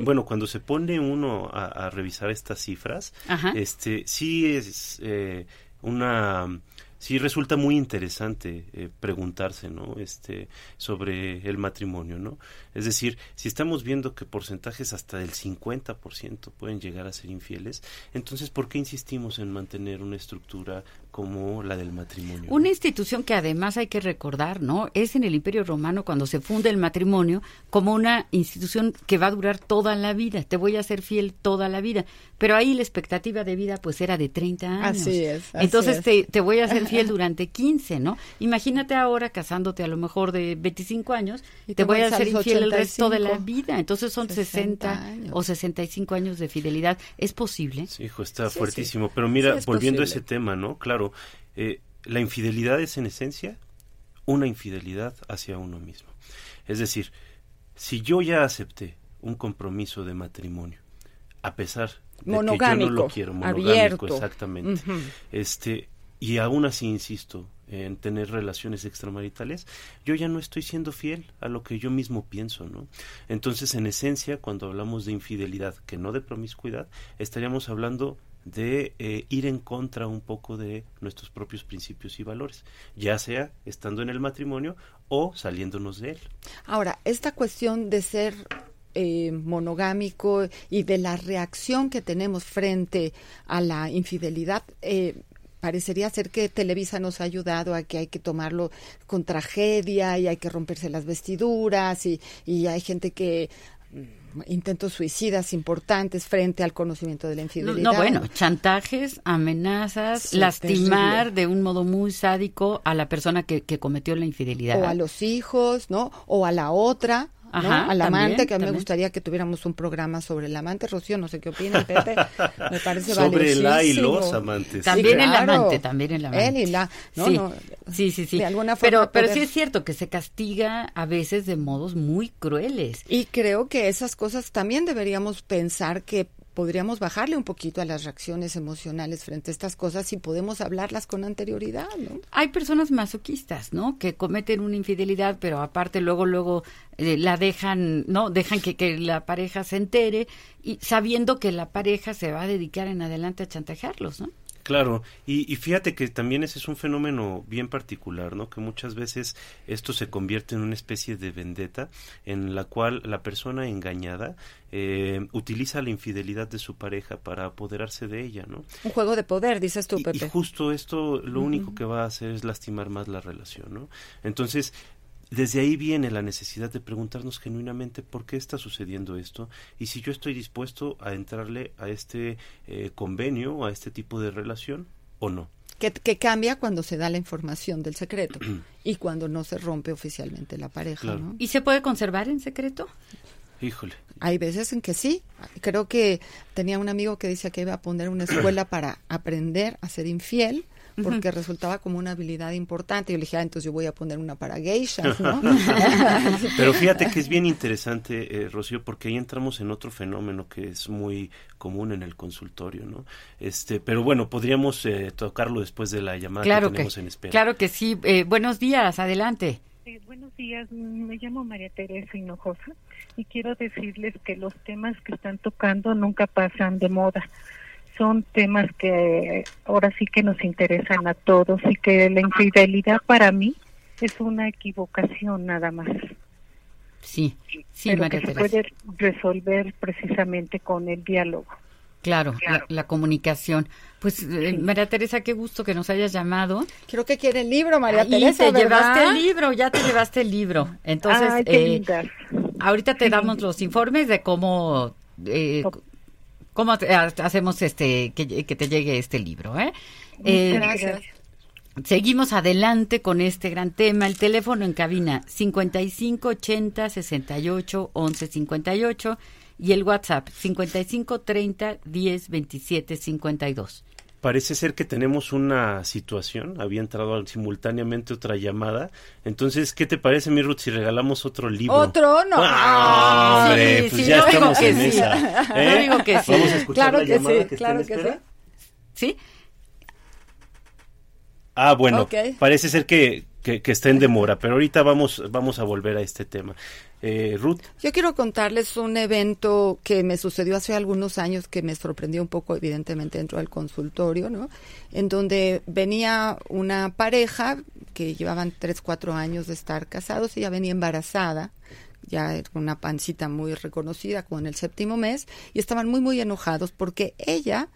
bueno, cuando se pone uno a, revisar estas cifras, este sí es eh, una sí resulta muy interesante eh, preguntarse, ¿no? Este, sobre el matrimonio, ¿no? Es decir, si estamos viendo que porcentajes hasta del 50% pueden llegar a ser infieles, entonces ¿por qué insistimos en mantener una estructura como la del matrimonio? Una institución que además hay que recordar, ¿no? Es en el Imperio Romano cuando se funda el matrimonio como una institución que va a durar toda la vida, te voy a ser fiel toda la vida, pero ahí la expectativa de vida pues era de 30 años. Así es. entonces Te, te voy a ser <laughs> fiel durante 15, ¿no? Imagínate ahora casándote a lo mejor de 25 años y te, voy a ser infiel el resto de la vida. Entonces son 60, o 65 años de fidelidad. ¿Es posible? Sí, hijo, está fuertísimo. Pero mira, volviendo a ese tema, ¿no? Claro, eh, la infidelidad es en esencia una infidelidad hacia uno mismo. Es decir, si yo ya acepté un compromiso de matrimonio, a pesar de que yo no lo quiero, monogámico, abierto. exactamente, este, y aún así insisto en tener relaciones extramaritales, yo ya no estoy siendo fiel a lo que yo mismo pienso, ¿no? Entonces, en esencia, cuando hablamos de infidelidad, que no de promiscuidad, estaríamos hablando de eh, ir en contra un poco de nuestros propios principios y valores, ya sea estando en el matrimonio o saliéndonos de él. Ahora, esta cuestión de ser eh, monogámico y de la reacción que tenemos frente a la infidelidad, eh, parecería ser que Televisa nos ha ayudado a que hay que tomarlo con tragedia y hay que romperse las vestiduras y, y hay gente que intentos suicidas importantes frente al conocimiento de la infidelidad. No, bueno, chantajes, amenazas, lastimar de un modo muy sádico a la persona que, que cometió la infidelidad. O a los hijos, ¿no? O a la otra, al amante, que a mí me gustaría que tuviéramos un programa sobre el amante. Rocío, no sé qué opina, Pepe, <laughs> me parece Sobre la y los amantes. También el amante, también el amante. Él y la, sí. sí, sí, De alguna forma. Pero, pero sí es cierto que se castiga a veces de modos muy crueles. Y creo que esas cosas también deberíamos pensar que podríamos bajarle un poquito a las reacciones emocionales frente a estas cosas y podemos hablarlas con anterioridad, ¿no? Hay personas masoquistas, ¿no? Que cometen una infidelidad, pero aparte luego, luego eh, la dejan, ¿no? Dejan que, que la pareja se entere y sabiendo que la pareja se va a dedicar en adelante a chantajearlos, ¿no? Claro, y, fíjate que también ese es un fenómeno bien particular, ¿no? Que muchas veces esto se convierte en una especie de vendetta en la cual la persona engañada eh, utiliza la infidelidad de su pareja para apoderarse de ella, ¿no? Un juego de poder, dices tú, Pepe. Y, justo esto lo único que va a hacer es lastimar más la relación, ¿no? Entonces, desde ahí viene la necesidad de preguntarnos genuinamente por qué está sucediendo esto y si yo estoy dispuesto a entrarle a este eh, convenio, a este tipo de relación o no. Que, que, cambia cuando se da la información del secreto y cuando no se rompe oficialmente la pareja. ¿no? ¿Y se puede conservar en secreto? Híjole. Hay veces en que sí. Creo que tenía un amigo que decía que iba a poner una escuela para aprender a ser infiel porque resultaba como una habilidad importante. Yo le dije, ah, entonces yo voy a poner una para geishas, ¿no? <laughs> Pero fíjate que es bien <laughs> interesante, eh, Rocío, porque ahí entramos en otro fenómeno que es muy común en el consultorio, ¿no? Este, pero bueno, podríamos eh, tocarlo después de la llamada claro que tenemos en espera. Claro que sí. Eh, buenos días, adelante. Eh, buenos días, me llamo María Teresa Hinojosa y quiero decirles que los temas que están tocando nunca pasan de moda son temas que ahora sí que nos interesan a todos y que la infidelidad para mí es una equivocación nada más. Sí, sí, Pero María que se puede resolver precisamente con el diálogo. Claro, La, la comunicación. Pues, eh, María Teresa, qué gusto que nos hayas llamado. Creo que quiere el libro, María Ahí Teresa, te ¿verdad? llevaste el libro, ya te llevaste el libro. Entonces, Ay, qué eh, ahorita te damos los informes de cómo, eh, cómo hacemos este que, que te llegue este libro, ¿eh? Eh, Gracias. Seguimos adelante con este gran tema. El teléfono en cabina 5580 68 11 58 y el WhatsApp 5530 10 27 52. Parece ser que tenemos una situación, había entrado simultáneamente otra llamada. Entonces, ¿qué te parece, mi Ruth, si regalamos otro libro? ¿Otro? No. Ah, Ah, hombre, sí, pues sí, ya estamos que en sí. esa. <laughs> ¿eh? Digo que sí. Vamos a escuchar Claro la que llamada sí, que claro que espera. ¿Sí? Ah, bueno, parece ser que, que, que está en demora, pero ahorita vamos, vamos a volver a este tema. Eh, Yo quiero contarles un evento que me sucedió hace algunos años que me sorprendió un poco, evidentemente, dentro del consultorio, ¿no? En donde venía una pareja que llevaban tres, cuatro años de estar casados, ella venía embarazada, ya con una pancita muy reconocida, como en el séptimo mes, y estaban muy, muy enojados porque ella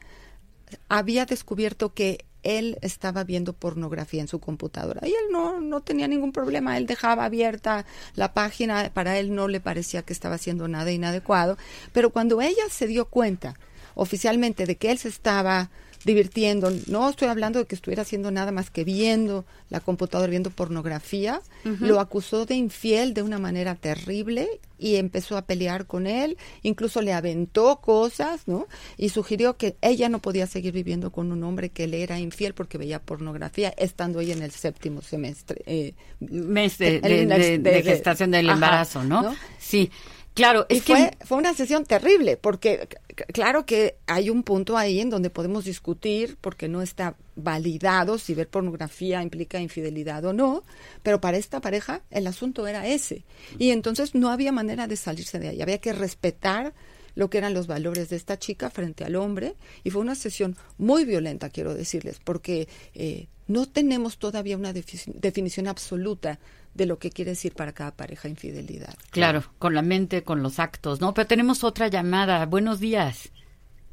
había descubierto que él estaba viendo pornografía en su computadora y él no, no tenía ningún problema, él dejaba abierta la página, para él no le parecía que estaba haciendo nada inadecuado, pero cuando ella se dio cuenta oficialmente de que él se estaba divirtiendo, no estoy hablando de que estuviera haciendo nada más que viendo la computadora, viendo pornografía, lo acusó de infiel de una manera terrible y empezó a pelear con él, incluso le aventó cosas, ¿no? Y sugirió que ella no podía seguir viviendo con un hombre que le era infiel porque veía pornografía, estando ella en el séptimo semestre. eh, Mes de, en de- el- de- de gestación del Ajá, embarazo, ¿no? Sí, claro. y que fue, fue una sesión terrible, porque claro que hay un punto ahí en donde podemos discutir, porque no está validado si ver pornografía implica infidelidad o no, pero para esta pareja el asunto era ese. Y entonces no había manera de salirse de ahí, había que respetar lo que eran los valores de esta chica frente al hombre, y fue una sesión muy violenta, quiero decirles, porque eh, no tenemos todavía una defi- definición absoluta de lo que quiere decir para cada pareja infidelidad. Claro, con la mente, con los actos, ¿no? Pero tenemos otra llamada. Buenos días.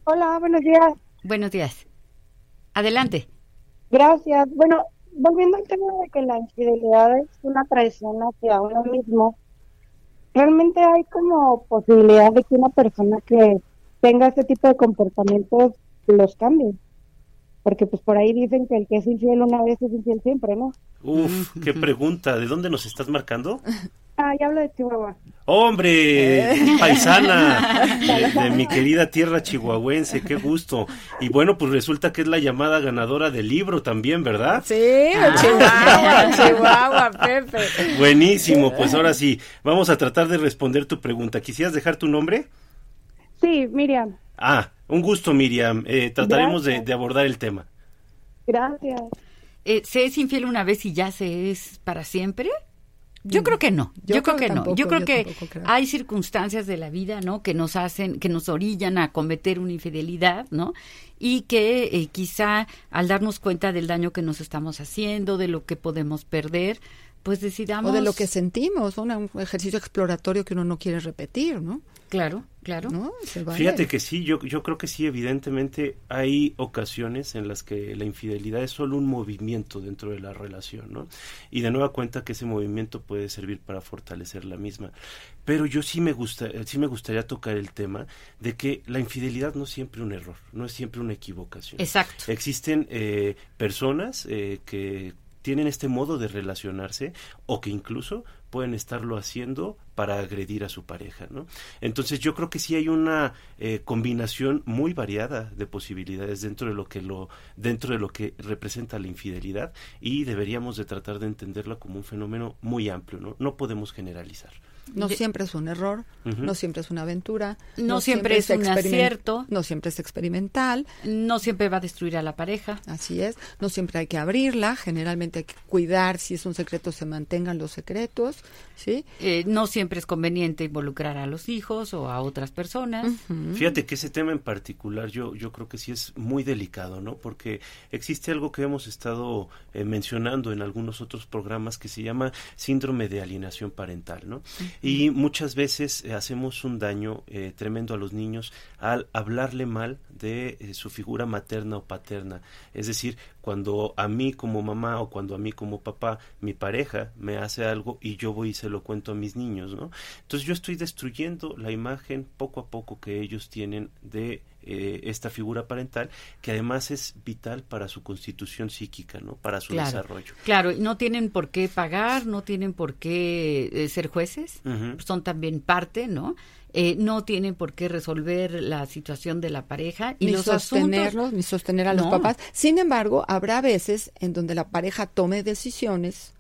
Hola, buenos días. Buenos días. Adelante. Gracias. Bueno, volviendo al tema de que la infidelidad es una traición hacia uno mismo, realmente hay como posibilidad de que una persona que tenga este tipo de comportamientos los cambie. Porque pues por ahí dicen que el que es infiel una vez es infiel siempre, ¿no? uf, qué pregunta, ¿de dónde nos estás marcando? <laughs> Ah, ya hablo de Chihuahua. Hombre, paisana <laughs> de, de mi querida tierra chihuahuense, qué gusto. Y bueno, pues resulta que es la llamada ganadora del libro también, ¿verdad? Sí, Chihuahua, Chihuahua, Pepe. Buenísimo, pues ahora sí, vamos a tratar de responder tu pregunta. ¿Quisieras dejar tu nombre? Sí, Miriam, Ah, un gusto, Miriam. Eh, trataremos de, abordar el tema. gracias. Eh, ¿Se es infiel una vez y ya se es para siempre? Yo creo que no. Yo, Yo creo, creo que no. yo creo yo que creo. hay circunstancias de la vida, ¿no? Que nos hacen, que nos orillan a cometer una infidelidad, ¿no? Y que eh, quizá al darnos cuenta del daño que nos estamos haciendo, de lo que podemos perder, pues decidamos... O de lo que sentimos, un ejercicio exploratorio que uno no quiere repetir, ¿no? Claro, claro. ¿No? Fíjate que sí, yo, yo creo que sí, evidentemente hay ocasiones en las que la infidelidad es solo un movimiento dentro de la relación, ¿no? Y de nueva cuenta que ese movimiento puede servir para fortalecer la misma. Pero yo sí me, gusta, sí me gustaría tocar el tema de que la infidelidad no es siempre un error, no es siempre una equivocación. Exacto. Existen eh, personas eh, que tienen este modo de relacionarse o que incluso pueden estarlo haciendo para agredir a su pareja, ¿no? Entonces yo creo que sí hay una eh, combinación muy variada de posibilidades dentro de lo que lo dentro de lo que representa la infidelidad y deberíamos de tratar de entenderla como un fenómeno muy amplio, ¿no? No podemos generalizar. No siempre es un error, no siempre es una aventura, no, siempre, es un acierto, no siempre es experimental, no siempre va a destruir a la pareja. Así es, no siempre hay que abrirla, generalmente hay que cuidar si es un secreto se mantengan los secretos, ¿sí? Eh, no siempre es conveniente involucrar a los hijos o a otras personas. Fíjate que ese tema en particular yo yo creo que sí es muy delicado, ¿no? Porque existe algo que hemos estado eh, mencionando en algunos otros programas que se llama síndrome de alienación parental, ¿no? Y muchas veces eh, hacemos un daño eh, tremendo a los niños al hablarle mal de eh, su figura materna o paterna. Es decir, cuando a mí como mamá o cuando a mí como papá, mi pareja me hace algo y yo voy y se lo cuento a mis niños, ¿no? Entonces yo estoy destruyendo la imagen poco a poco que ellos tienen de esta figura parental que además es vital para su constitución psíquica, ¿no? Para su desarrollo. Claro, no tienen por qué pagar, no tienen por qué ser jueces, son también parte, ¿no? Eh, no tienen por qué resolver la situación de la pareja y ni los sostenerlos ni sostener a los papás. Sin embargo, habrá veces en donde la pareja tome decisiones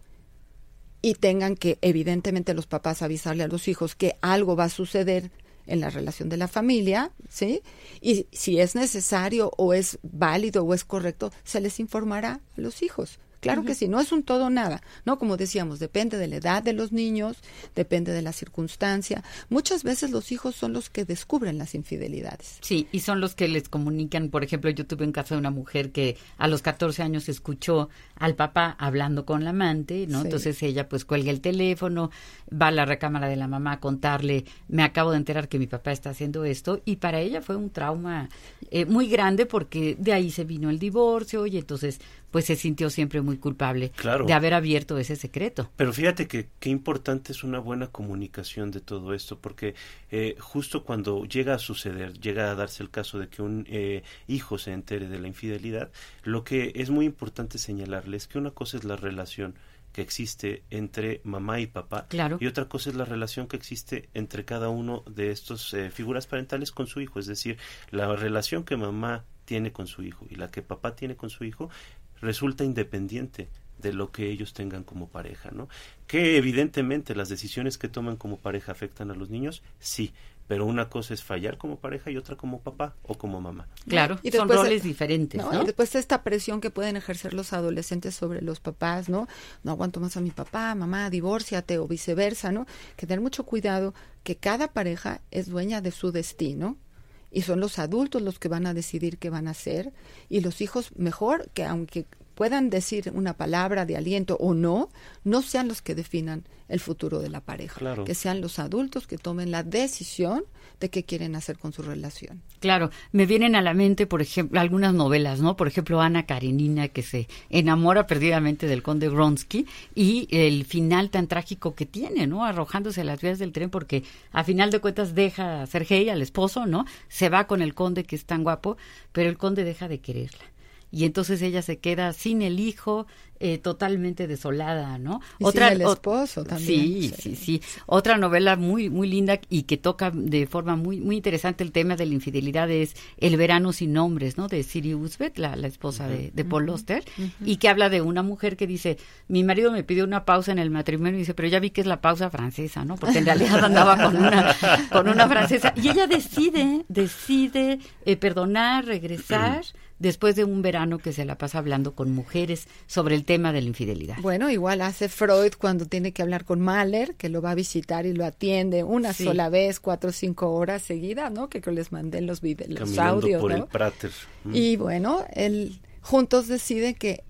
y tengan que evidentemente los papás avisarle a los hijos que algo va a suceder en la relación de la familia, ¿sí? Y si es necesario o es válido o es correcto, se les informará a los hijos. Claro que sí, no es un todo nada, ¿no? Como decíamos, depende de la edad de los niños, depende de la circunstancia. Muchas veces los hijos son los que descubren las infidelidades. Sí, y son los que les comunican. Por ejemplo, yo tuve en casa de una mujer que a los 14 años escuchó al papá hablando con la amante, ¿no? Entonces ella pues cuelga el teléfono, va a la recámara de la mamá a contarle, me acabo de enterar que mi papá está haciendo esto, y para ella fue un trauma eh, muy grande porque de ahí se vino el divorcio y entonces pues se sintió siempre muy culpable de haber abierto ese secreto. Pero fíjate que qué importante es una buena comunicación de todo esto, porque eh, justo cuando llega a suceder, llega a darse el caso de que un eh, hijo se entere de la infidelidad, lo que es muy importante señalarle es que una cosa es la relación que existe entre mamá y papá claro. y otra cosa es la relación que existe entre cada uno de estos eh, figuras parentales con su hijo, es decir, la relación que mamá tiene con su hijo y la que papá tiene con su hijo resulta independiente de lo que ellos tengan como pareja, ¿no? Que evidentemente las decisiones que toman como pareja afectan a los niños, sí, pero una cosa es fallar como pareja y otra como papá o como mamá. Claro, y son roles diferentes, ¿no? Y después esta presión que pueden ejercer los adolescentes sobre los papás, ¿no? No aguanto más a mi papá, mamá, divórciate o viceversa, ¿no? Que tener mucho cuidado que cada pareja es dueña de su destino y son los adultos los que van a decidir qué van a hacer y los hijos mejor que aunque puedan decir una palabra de aliento o no, no sean los que definan el futuro de la pareja, que sean los adultos que tomen la decisión de qué quieren hacer con su relación. Claro, me vienen a la mente, por ejemplo, algunas novelas, ¿no? Por ejemplo, Ana Karenina, que se enamora perdidamente del conde Bronsky y el final tan trágico que tiene, ¿no? Arrojándose a las vías del tren porque a final de cuentas deja a Sergei, al esposo, ¿no? Se va con el conde que es tan guapo, pero el conde deja de quererla y entonces ella se queda sin el hijo, eh, totalmente desolada, ¿no? Otra sin el esposo también. Sí, sí, sí, Otra novela muy muy linda y que toca de forma muy muy interesante el tema de la infidelidad es El verano sin nombres, ¿no? De Siri Usbet, la, la esposa de, de, Paul Oster, y que habla de una mujer que dice, mi marido me pidió una pausa en el matrimonio y dice, pero ya vi que es la pausa francesa, ¿no? Porque en realidad andaba con una con una francesa y ella decide decide eh, perdonar, regresar después de un verano que se la pasa hablando con mujeres sobre el tema de la infidelidad. Bueno, igual hace Freud cuando tiene que hablar con Mahler, que lo va a visitar y lo atiende una sola vez, cuatro o cinco horas seguidas, ¿no? Que, les mandé los, videos, los audios. por el Prater. Y bueno, él, juntos deciden que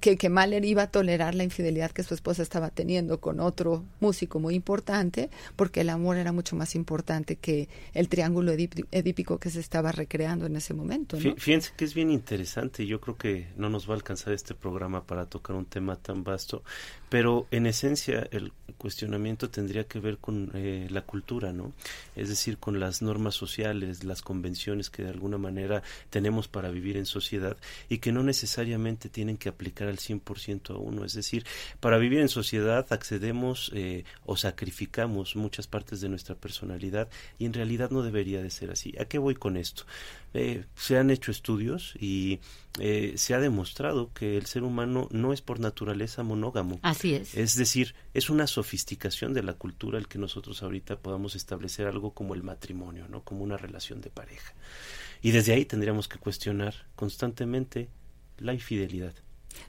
que, que Mahler iba a tolerar la infidelidad que su esposa estaba teniendo con otro músico muy importante, porque el amor era mucho más importante que el triángulo edípico que se estaba recreando en ese momento. Fíjense que es bien interesante, yo creo que no nos va a alcanzar este programa para tocar un tema tan vasto, pero en esencia el cuestionamiento tendría que ver con eh, la cultura, ¿no? Es decir, con las normas sociales, las convenciones que de alguna manera tenemos para vivir en sociedad y que no necesariamente tienen que aplicar al 100% a uno. Es decir, para vivir en sociedad accedemos eh, o sacrificamos muchas partes de nuestra personalidad y en realidad no debería de ser así. ¿A qué voy con esto? Eh, se han hecho estudios y eh, se ha demostrado que el ser humano no es por naturaleza monógamo. Es. Es decir, es una sofisticación de la cultura el que nosotros ahorita podamos establecer algo como el matrimonio, ¿no? Como una relación de pareja. Y desde ahí tendríamos que cuestionar constantemente la infidelidad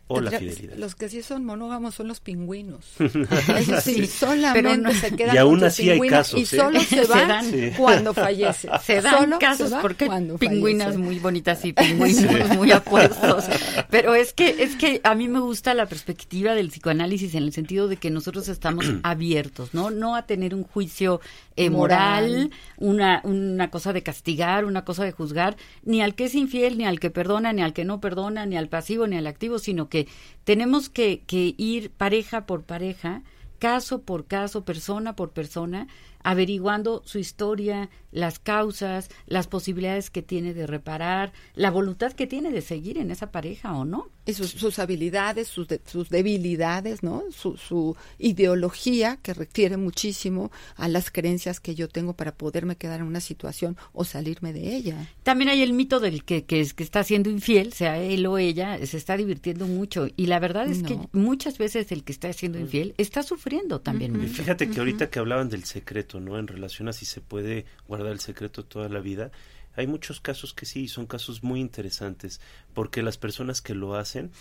o la fidelidad. Los que sí son monógamos son los pingüinos. <laughs> Eso sí, solamente se quedan y aún así hay casos, y solo <laughs> ¿eh? se van cuando fallece. <laughs> Se dan casos porque pingüinas muy bonitas y pingüinos muy apuestos. Pero es que es que a mí me gusta la perspectiva del psicoanálisis en el sentido de que nosotros estamos <clears throat> abiertos, ¿no? No a tener un juicio eh, moral, una una cosa de castigar, una cosa de juzgar, ni al que es infiel, ni al que perdona, ni al que no perdona, ni al pasivo, ni al activo, sino que tenemos que, que ir pareja por pareja, caso por caso, persona por persona, averiguando su historia, las causas, las posibilidades que tiene de reparar, la voluntad que tiene de seguir en esa pareja o no. Y sus, habilidades, sus, sus debilidades, ¿no? Su, su, ideología que refiere muchísimo a las creencias que yo tengo para poderme quedar en una situación o salirme de ella. También hay el mito del que, que, que está siendo infiel, sea él o ella, se está divirtiendo mucho. Y la verdad es que muchas veces el que está siendo infiel está sufriendo también. Fíjate que ahorita que hablaban del secreto, ¿no? En relación a si se puede guardar el secreto toda la vida, hay muchos casos que sí, son casos muy interesantes, porque las personas que lo hacen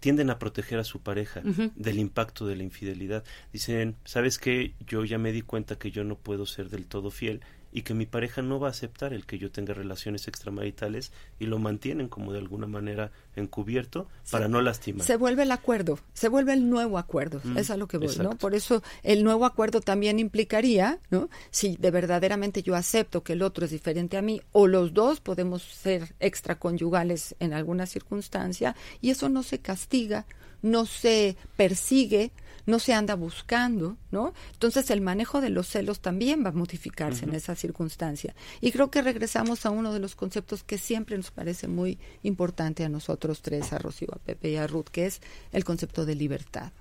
tienden a proteger a su pareja del impacto de la infidelidad. Dicen, ¿sabes qué? Yo ya me di cuenta que yo no puedo ser del todo fiel y que mi pareja no va a aceptar el que yo tenga relaciones extramaritales y lo mantienen como de alguna manera encubierto para no lastimar. Se vuelve el acuerdo, se vuelve el nuevo acuerdo, mm, es a lo que voy, ¿no? Por eso el nuevo acuerdo también implicaría, ¿no? Si de verdaderamente yo acepto que el otro es diferente a mí o los dos podemos ser extraconyugales en alguna circunstancia y eso no se castiga, no se persigue, no se anda buscando, ¿no? Entonces el manejo de los celos también va a modificarse en esa circunstancia. Y creo que regresamos a uno de los conceptos que siempre nos parece muy importante a nosotros tres, a Rocío, a Pepe y a Ruth, que es el concepto de libertad.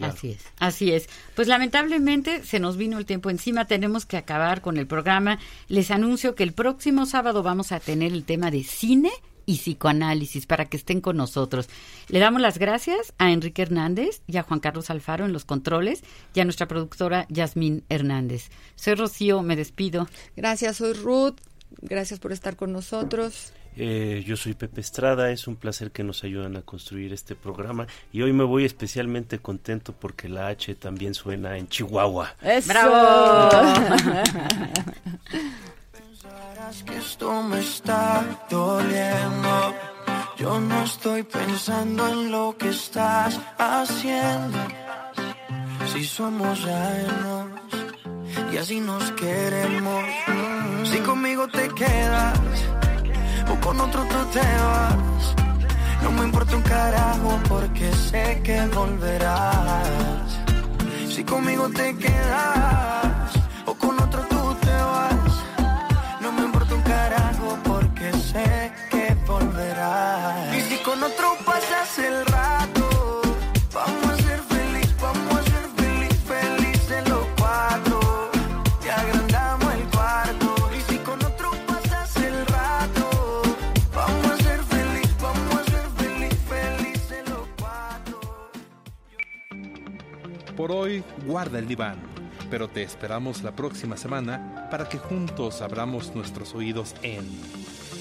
Así es, así es. Pues lamentablemente se nos vino el tiempo encima, tenemos que acabar con el programa. Les anuncio que el próximo sábado vamos a tener el tema de cine y psicoanálisis para que estén con nosotros. Le damos las gracias a Enrique Hernández y a Juan Carlos Alfaro en los controles y a nuestra productora Yasmín Hernández. Soy Rocío, me despido. Gracias, soy Ruth. Gracias por estar con nosotros. Eh, yo soy Pepe Estrada, es un placer que nos ayudan a construir este programa y hoy me voy especialmente contento porque la H también suena en Chihuahua. ¡Bravo! <laughs> que esto me está doliendo. Yo no estoy pensando en lo que estás haciendo. Si somos años y así nos queremos. Si conmigo te quedas o con otro tú te vas. No me importa un carajo porque sé que volverás. Si conmigo te quedas o con otro el rato, vamos a ser feliz, vamos a ser feliz, felices los cuatro. Te agrandamos el cuarto. Y si con otro pasas el rato, vamos a ser feliz, vamos a ser feliz, felices los cuatro. Por hoy, guarda el diván, pero te esperamos la próxima semana para que juntos abramos nuestros oídos en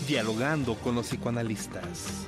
Dialogando con los psicoanalistas.